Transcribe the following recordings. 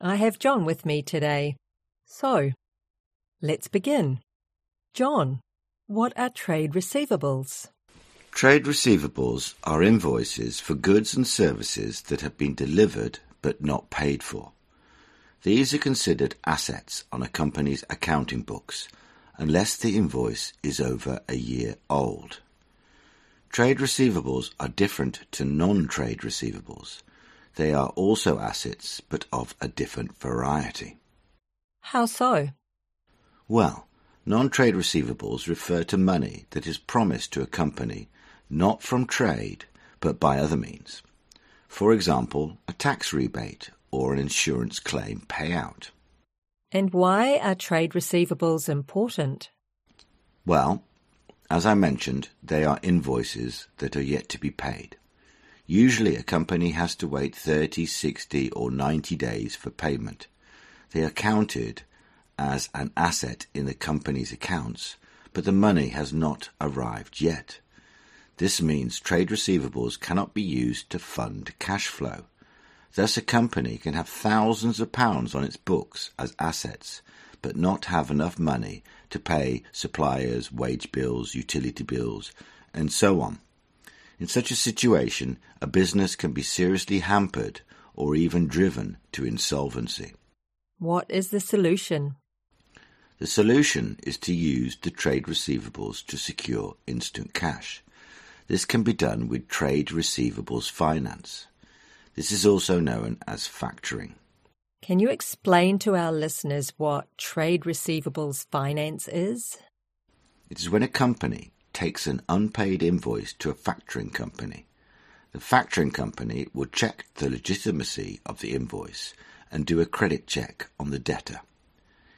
I have John with me today. So, let's begin. John, what are trade receivables? Trade receivables are invoices for goods and services that have been delivered but not paid for. These are considered assets on a company's accounting books unless the invoice is over a year old. Trade receivables are different to non-trade receivables. They are also assets, but of a different variety. How so? Well, non-trade receivables refer to money that is promised to a company not from trade, but by other means. For example, a tax rebate or an insurance claim payout. And why are trade receivables important? Well, as I mentioned, they are invoices that are yet to be paid. Usually a company has to wait 30, 60 or 90 days for payment. They are counted as an asset in the company's accounts, but the money has not arrived yet. This means trade receivables cannot be used to fund cash flow. Thus a company can have thousands of pounds on its books as assets, but not have enough money to pay suppliers, wage bills, utility bills, and so on. In such a situation, a business can be seriously hampered or even driven to insolvency. What is the solution? The solution is to use the trade receivables to secure instant cash. This can be done with trade receivables finance. This is also known as factoring. Can you explain to our listeners what trade receivables finance is? It is when a company takes an unpaid invoice to a factoring company. The factoring company will check the legitimacy of the invoice and do a credit check on the debtor.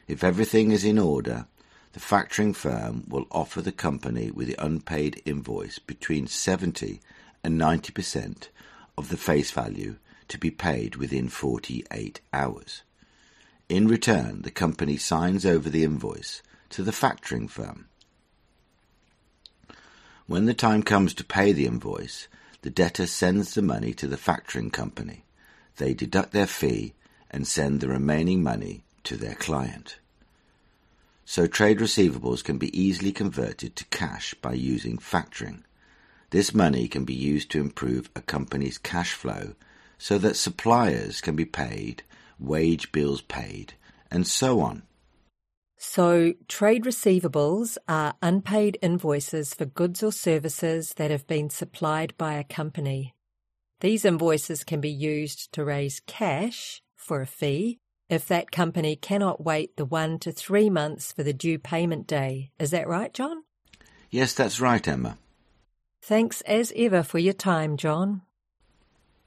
If everything is in order, the factoring firm will offer the company with the unpaid invoice between 70 and 90% of the face value to be paid within 48 hours. In return, the company signs over the invoice to the factoring firm. When the time comes to pay the invoice, the debtor sends the money to the factoring company. They deduct their fee and send the remaining money to their client. So trade receivables can be easily converted to cash by using factoring. This money can be used to improve a company's cash flow so that suppliers can be paid, wage bills paid, and so on. So, trade receivables are unpaid invoices for goods or services that have been supplied by a company. These invoices can be used to raise cash for a fee if that company cannot wait the one to three months for the due payment day. Is that right, John? Yes, that's right, Emma. Thanks as ever for your time, John.